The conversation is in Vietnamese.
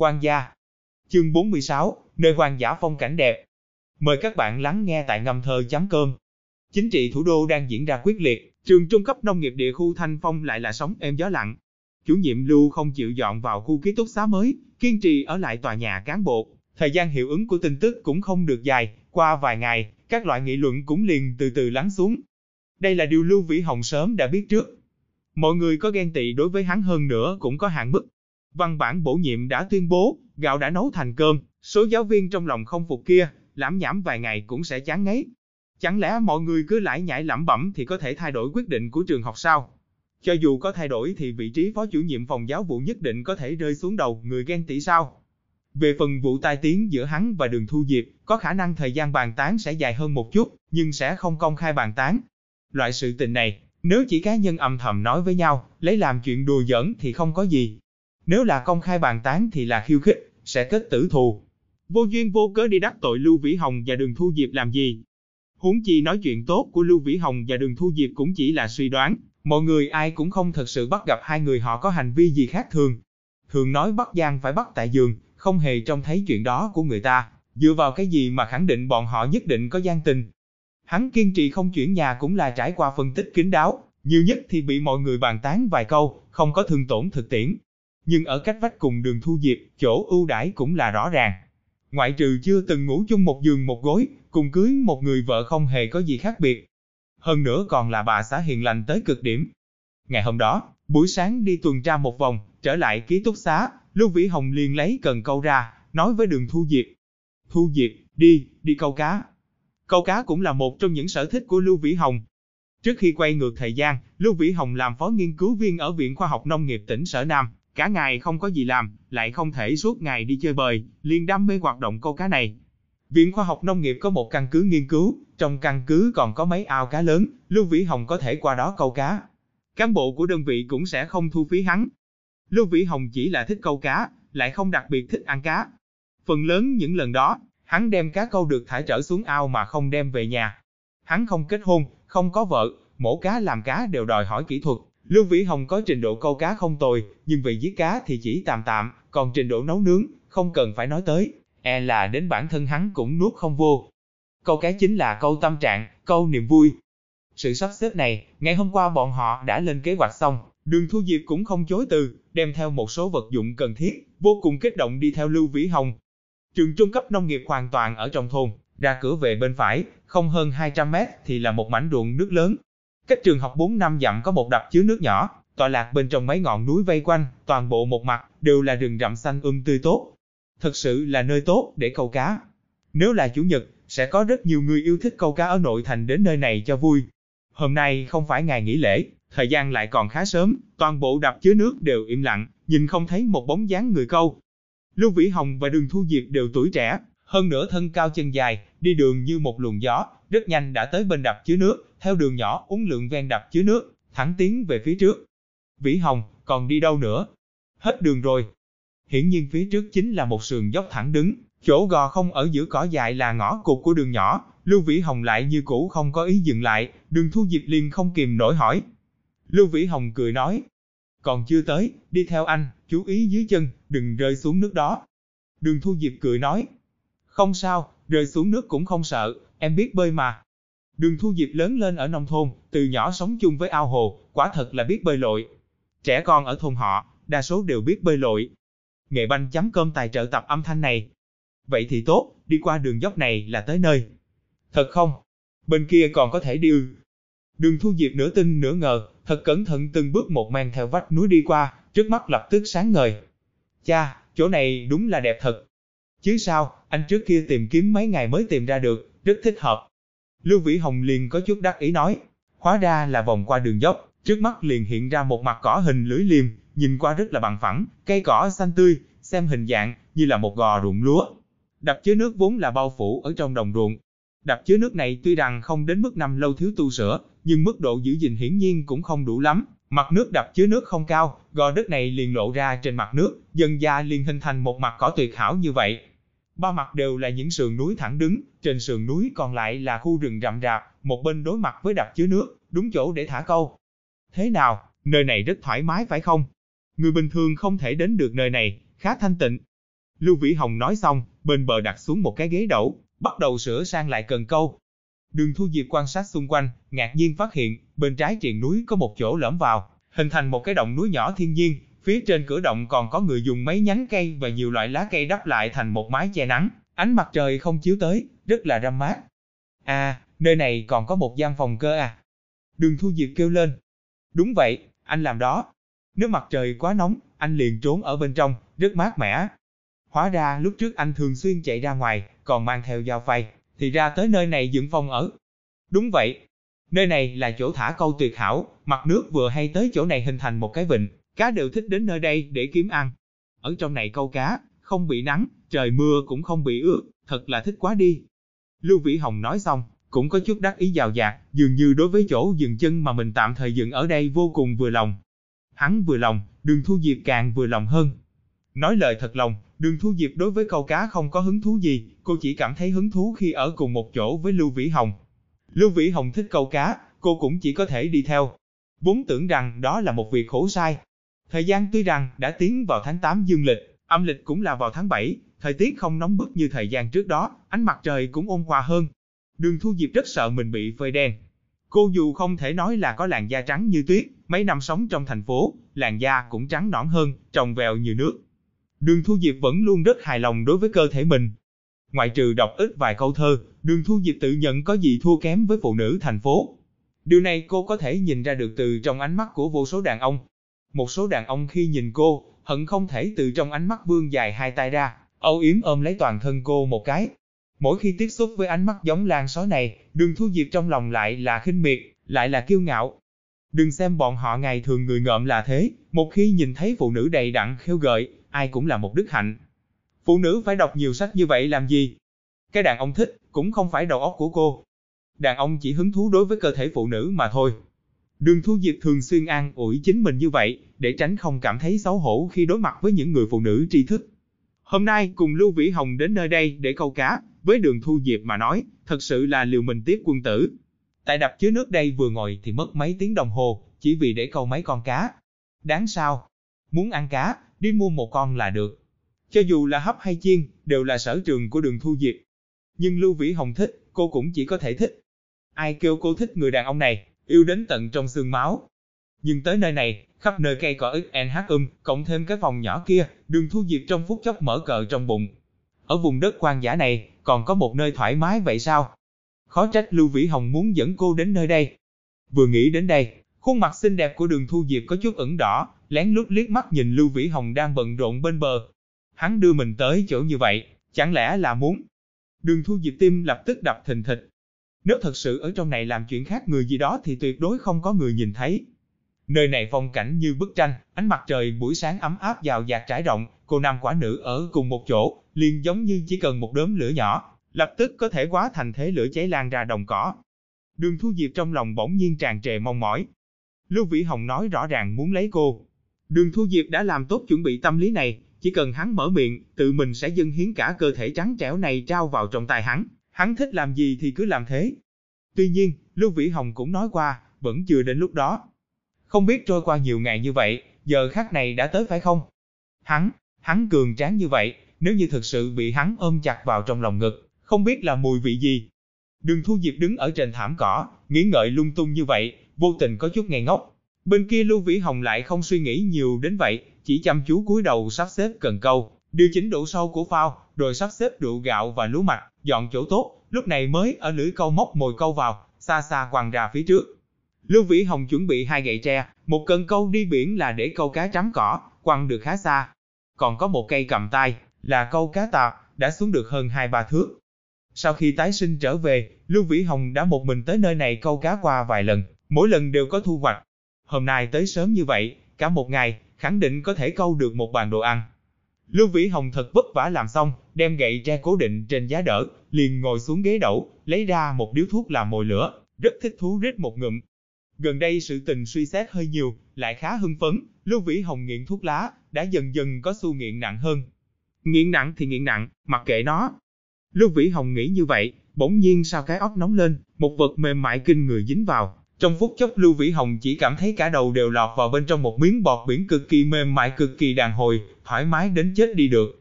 Quan gia Chương 46, nơi hoang dã phong cảnh đẹp. Mời các bạn lắng nghe tại ngâm thơ chấm cơm. Chính trị thủ đô đang diễn ra quyết liệt, trường trung cấp nông nghiệp địa khu Thanh Phong lại là sóng êm gió lặng. Chủ nhiệm Lưu không chịu dọn vào khu ký túc xá mới, kiên trì ở lại tòa nhà cán bộ. Thời gian hiệu ứng của tin tức cũng không được dài, qua vài ngày, các loại nghị luận cũng liền từ từ lắng xuống. Đây là điều Lưu Vĩ Hồng sớm đã biết trước. Mọi người có ghen tị đối với hắn hơn nữa cũng có hạn mức. Văn bản bổ nhiệm đã tuyên bố, gạo đã nấu thành cơm, số giáo viên trong lòng không phục kia, lãm nhảm vài ngày cũng sẽ chán ngấy. Chẳng lẽ mọi người cứ lải nhải lẩm bẩm thì có thể thay đổi quyết định của trường học sao? Cho dù có thay đổi thì vị trí phó chủ nhiệm phòng giáo vụ nhất định có thể rơi xuống đầu người ghen tị sao? Về phần vụ tai tiếng giữa hắn và đường thu diệp, có khả năng thời gian bàn tán sẽ dài hơn một chút, nhưng sẽ không công khai bàn tán. Loại sự tình này, nếu chỉ cá nhân âm thầm nói với nhau, lấy làm chuyện đùa giỡn thì không có gì. Nếu là công khai bàn tán thì là khiêu khích, sẽ kết tử thù. Vô duyên vô cớ đi đắc tội Lưu Vĩ Hồng và Đường Thu Diệp làm gì? Huống chi nói chuyện tốt của Lưu Vĩ Hồng và Đường Thu Diệp cũng chỉ là suy đoán, mọi người ai cũng không thật sự bắt gặp hai người họ có hành vi gì khác thường. Thường nói bắt Giang phải bắt tại giường, không hề trông thấy chuyện đó của người ta, dựa vào cái gì mà khẳng định bọn họ nhất định có gian tình. Hắn kiên trì không chuyển nhà cũng là trải qua phân tích kín đáo, nhiều nhất thì bị mọi người bàn tán vài câu, không có thương tổn thực tiễn. Nhưng ở cách vách cùng đường thu diệp, chỗ ưu đãi cũng là rõ ràng. Ngoại trừ chưa từng ngủ chung một giường một gối, cùng cưới một người vợ không hề có gì khác biệt. Hơn nữa còn là bà xã hiền lành tới cực điểm. Ngày hôm đó, buổi sáng đi tuần tra một vòng, trở lại ký túc xá, Lưu Vĩ Hồng liền lấy cần câu ra, nói với đường Thu Diệp. Thu Diệp, đi, đi câu cá. Câu cá cũng là một trong những sở thích của Lưu Vĩ Hồng. Trước khi quay ngược thời gian, Lưu Vĩ Hồng làm phó nghiên cứu viên ở Viện Khoa học Nông nghiệp tỉnh Sở Nam. Cả ngày không có gì làm, lại không thể suốt ngày đi chơi bời, liền đam mê hoạt động câu cá này. Viện Khoa học Nông nghiệp có một căn cứ nghiên cứu, trong căn cứ còn có mấy ao cá lớn, Lưu Vĩ Hồng có thể qua đó câu cá. Cán bộ của đơn vị cũng sẽ không thu phí hắn. Lưu Vĩ Hồng chỉ là thích câu cá, lại không đặc biệt thích ăn cá. Phần lớn những lần đó, hắn đem cá câu được thải trở xuống ao mà không đem về nhà. Hắn không kết hôn, không có vợ, mổ cá làm cá đều đòi hỏi kỹ thuật. Lưu Vĩ Hồng có trình độ câu cá không tồi, nhưng về giết cá thì chỉ tạm tạm, còn trình độ nấu nướng, không cần phải nói tới, e là đến bản thân hắn cũng nuốt không vô. Câu cá chính là câu tâm trạng, câu niềm vui. Sự sắp xếp này, ngày hôm qua bọn họ đã lên kế hoạch xong, đường thu diệp cũng không chối từ, đem theo một số vật dụng cần thiết, vô cùng kích động đi theo Lưu Vĩ Hồng. Trường trung cấp nông nghiệp hoàn toàn ở trong thôn, ra cửa về bên phải, không hơn 200 mét thì là một mảnh ruộng nước lớn. Cách trường học 4 năm dặm có một đập chứa nước nhỏ, tọa lạc bên trong mấy ngọn núi vây quanh, toàn bộ một mặt đều là rừng rậm xanh um tươi tốt. Thật sự là nơi tốt để câu cá. Nếu là chủ nhật, sẽ có rất nhiều người yêu thích câu cá ở nội thành đến nơi này cho vui. Hôm nay không phải ngày nghỉ lễ, thời gian lại còn khá sớm, toàn bộ đập chứa nước đều im lặng, nhìn không thấy một bóng dáng người câu. Lưu Vĩ Hồng và Đường Thu Diệp đều tuổi trẻ, hơn nữa thân cao chân dài, đi đường như một luồng gió, rất nhanh đã tới bên đập chứa nước, theo đường nhỏ uống lượng ven đập chứa nước, thẳng tiến về phía trước. Vĩ Hồng, còn đi đâu nữa? Hết đường rồi. Hiển nhiên phía trước chính là một sườn dốc thẳng đứng, chỗ gò không ở giữa cỏ dại là ngõ cụt của đường nhỏ, Lưu Vĩ Hồng lại như cũ không có ý dừng lại, đường Thu Diệp liền không kìm nổi hỏi. Lưu Vĩ Hồng cười nói, còn chưa tới, đi theo anh, chú ý dưới chân, đừng rơi xuống nước đó. Đường Thu Diệp cười nói, không sao, rơi xuống nước cũng không sợ, em biết bơi mà. Đường Thu Diệp lớn lên ở nông thôn, từ nhỏ sống chung với ao hồ, quả thật là biết bơi lội. Trẻ con ở thôn họ, đa số đều biết bơi lội. Nghệ banh chấm cơm tài trợ tập âm thanh này. Vậy thì tốt, đi qua đường dốc này là tới nơi. Thật không? Bên kia còn có thể đi ư. Đường Thu Diệp nửa tin nửa ngờ, thật cẩn thận từng bước một men theo vách núi đi qua, trước mắt lập tức sáng ngời. Cha, chỗ này đúng là đẹp thật. Chứ sao, anh trước kia tìm kiếm mấy ngày mới tìm ra được, rất thích hợp. Lưu Vĩ Hồng liền có chút đắc ý nói, hóa ra là vòng qua đường dốc, trước mắt liền hiện ra một mặt cỏ hình lưới liềm, nhìn qua rất là bằng phẳng, cây cỏ xanh tươi, xem hình dạng như là một gò ruộng lúa. Đập chứa nước vốn là bao phủ ở trong đồng ruộng. Đập chứa nước này tuy rằng không đến mức năm lâu thiếu tu sửa, nhưng mức độ giữ gìn hiển nhiên cũng không đủ lắm. Mặt nước đập chứa nước không cao, gò đất này liền lộ ra trên mặt nước, dần ra liền hình thành một mặt cỏ tuyệt hảo như vậy. Ba mặt đều là những sườn núi thẳng đứng, trên sườn núi còn lại là khu rừng rậm rạp, một bên đối mặt với đập chứa nước, đúng chỗ để thả câu. Thế nào, nơi này rất thoải mái phải không? Người bình thường không thể đến được nơi này, khá thanh tịnh. Lưu Vĩ Hồng nói xong, bên bờ đặt xuống một cái ghế đẩu, bắt đầu sửa sang lại cần câu. Đường Thu Diệp quan sát xung quanh, ngạc nhiên phát hiện, bên trái triền núi có một chỗ lõm vào, hình thành một cái động núi nhỏ thiên nhiên, phía trên cửa động còn có người dùng mấy nhánh cây và nhiều loại lá cây đắp lại thành một mái che nắng, ánh mặt trời không chiếu tới, rất là râm mát. À, nơi này còn có một gian phòng cơ à? Đường Thu Diệp kêu lên. Đúng vậy, anh làm đó. Nếu mặt trời quá nóng, anh liền trốn ở bên trong, rất mát mẻ. Hóa ra lúc trước anh thường xuyên chạy ra ngoài, còn mang theo dao phay, thì ra tới nơi này dựng phòng ở. Đúng vậy, nơi này là chỗ thả câu tuyệt hảo, mặt nước vừa hay tới chỗ này hình thành một cái vịnh, cá đều thích đến nơi đây để kiếm ăn. Ở trong này câu cá, không bị nắng, trời mưa cũng không bị ướt, thật là thích quá đi. Lưu Vĩ Hồng nói xong, cũng có chút đắc ý giàu dạt, dường như đối với chỗ dừng chân mà mình tạm thời dựng ở đây vô cùng vừa lòng. Hắn vừa lòng, đường thu diệp càng vừa lòng hơn. Nói lời thật lòng, đường thu diệp đối với câu cá không có hứng thú gì, cô chỉ cảm thấy hứng thú khi ở cùng một chỗ với Lưu Vĩ Hồng. Lưu Vĩ Hồng thích câu cá, cô cũng chỉ có thể đi theo. Vốn tưởng rằng đó là một việc khổ sai. Thời gian tuy rằng đã tiến vào tháng 8 dương lịch, âm lịch cũng là vào tháng 7, thời tiết không nóng bức như thời gian trước đó, ánh mặt trời cũng ôn hòa hơn. Đường Thu Diệp rất sợ mình bị phơi đen. Cô dù không thể nói là có làn da trắng như tuyết, mấy năm sống trong thành phố, làn da cũng trắng nõn hơn, trồng vèo như nước. Đường Thu Diệp vẫn luôn rất hài lòng đối với cơ thể mình. Ngoại trừ đọc ít vài câu thơ, Đường Thu Diệp tự nhận có gì thua kém với phụ nữ thành phố. Điều này cô có thể nhìn ra được từ trong ánh mắt của vô số đàn ông. Một số đàn ông khi nhìn cô, hận không thể từ trong ánh mắt vương dài hai tay ra, âu yếm ôm lấy toàn thân cô một cái. Mỗi khi tiếp xúc với ánh mắt giống lan sói này, đường thu diệp trong lòng lại là khinh miệt, lại là kiêu ngạo. Đừng xem bọn họ ngày thường người ngợm là thế, một khi nhìn thấy phụ nữ đầy đặn khêu gợi, ai cũng là một đức hạnh. Phụ nữ phải đọc nhiều sách như vậy làm gì? Cái đàn ông thích, cũng không phải đầu óc của cô. Đàn ông chỉ hứng thú đối với cơ thể phụ nữ mà thôi. Đường Thu Diệp thường xuyên an ủi chính mình như vậy, để tránh không cảm thấy xấu hổ khi đối mặt với những người phụ nữ tri thức. Hôm nay cùng Lưu Vĩ Hồng đến nơi đây để câu cá, với đường Thu Diệp mà nói, thật sự là liều mình tiếp quân tử. Tại đập chứa nước đây vừa ngồi thì mất mấy tiếng đồng hồ, chỉ vì để câu mấy con cá. Đáng sao? Muốn ăn cá, đi mua một con là được. Cho dù là hấp hay chiên, đều là sở trường của đường Thu Diệp. Nhưng Lưu Vĩ Hồng thích, cô cũng chỉ có thể thích. Ai kêu cô thích người đàn ông này, yêu đến tận trong xương máu. Nhưng tới nơi này, khắp nơi cây cỏ ít NH um, cộng thêm cái phòng nhỏ kia, đường thu diệp trong phút chốc mở cờ trong bụng. Ở vùng đất quan giả này, còn có một nơi thoải mái vậy sao? Khó trách Lưu Vĩ Hồng muốn dẫn cô đến nơi đây. Vừa nghĩ đến đây, khuôn mặt xinh đẹp của đường thu diệp có chút ửng đỏ, lén lút liếc mắt nhìn Lưu Vĩ Hồng đang bận rộn bên bờ. Hắn đưa mình tới chỗ như vậy, chẳng lẽ là muốn? Đường thu diệp tim lập tức đập thình thịch, nếu thật sự ở trong này làm chuyện khác người gì đó thì tuyệt đối không có người nhìn thấy. Nơi này phong cảnh như bức tranh, ánh mặt trời buổi sáng ấm áp vào dạt trải rộng, cô nam quả nữ ở cùng một chỗ, liền giống như chỉ cần một đốm lửa nhỏ, lập tức có thể quá thành thế lửa cháy lan ra đồng cỏ. Đường Thu Diệp trong lòng bỗng nhiên tràn trề mong mỏi. Lưu Vĩ Hồng nói rõ ràng muốn lấy cô. Đường Thu Diệp đã làm tốt chuẩn bị tâm lý này, chỉ cần hắn mở miệng, tự mình sẽ dâng hiến cả cơ thể trắng trẻo này trao vào trong tay hắn. Hắn thích làm gì thì cứ làm thế. Tuy nhiên, Lưu Vĩ Hồng cũng nói qua, vẫn chưa đến lúc đó. Không biết trôi qua nhiều ngày như vậy, giờ khắc này đã tới phải không? Hắn, hắn cường tráng như vậy, nếu như thực sự bị hắn ôm chặt vào trong lòng ngực, không biết là mùi vị gì. Đường Thu Diệp đứng ở trên thảm cỏ, nghĩ ngợi lung tung như vậy, vô tình có chút ngây ngốc. Bên kia Lưu Vĩ Hồng lại không suy nghĩ nhiều đến vậy, chỉ chăm chú cúi đầu sắp xếp cần câu, điều chỉnh độ sâu của phao, rồi sắp xếp rượu gạo và lúa mạch, dọn chỗ tốt, lúc này mới ở lưỡi câu móc mồi câu vào, xa xa quăng ra phía trước. Lưu Vĩ Hồng chuẩn bị hai gậy tre, một cần câu đi biển là để câu cá trắm cỏ, quăng được khá xa. Còn có một cây cầm tay, là câu cá tạp, đã xuống được hơn hai ba thước. Sau khi tái sinh trở về, Lưu Vĩ Hồng đã một mình tới nơi này câu cá qua vài lần, mỗi lần đều có thu hoạch. Hôm nay tới sớm như vậy, cả một ngày, khẳng định có thể câu được một bàn đồ ăn. Lưu Vĩ Hồng thật vất vả làm xong, đem gậy tre cố định trên giá đỡ, liền ngồi xuống ghế đẩu, lấy ra một điếu thuốc làm mồi lửa, rất thích thú rít một ngụm. Gần đây sự tình suy xét hơi nhiều, lại khá hưng phấn, Lưu Vĩ Hồng nghiện thuốc lá, đã dần dần có xu nghiện nặng hơn. Nghiện nặng thì nghiện nặng, mặc kệ nó. Lưu Vĩ Hồng nghĩ như vậy, bỗng nhiên sao cái óc nóng lên, một vật mềm mại kinh người dính vào. Trong phút chốc Lưu Vĩ Hồng chỉ cảm thấy cả đầu đều lọt vào bên trong một miếng bọt biển cực kỳ mềm mại cực kỳ đàn hồi, thoải mái đến chết đi được.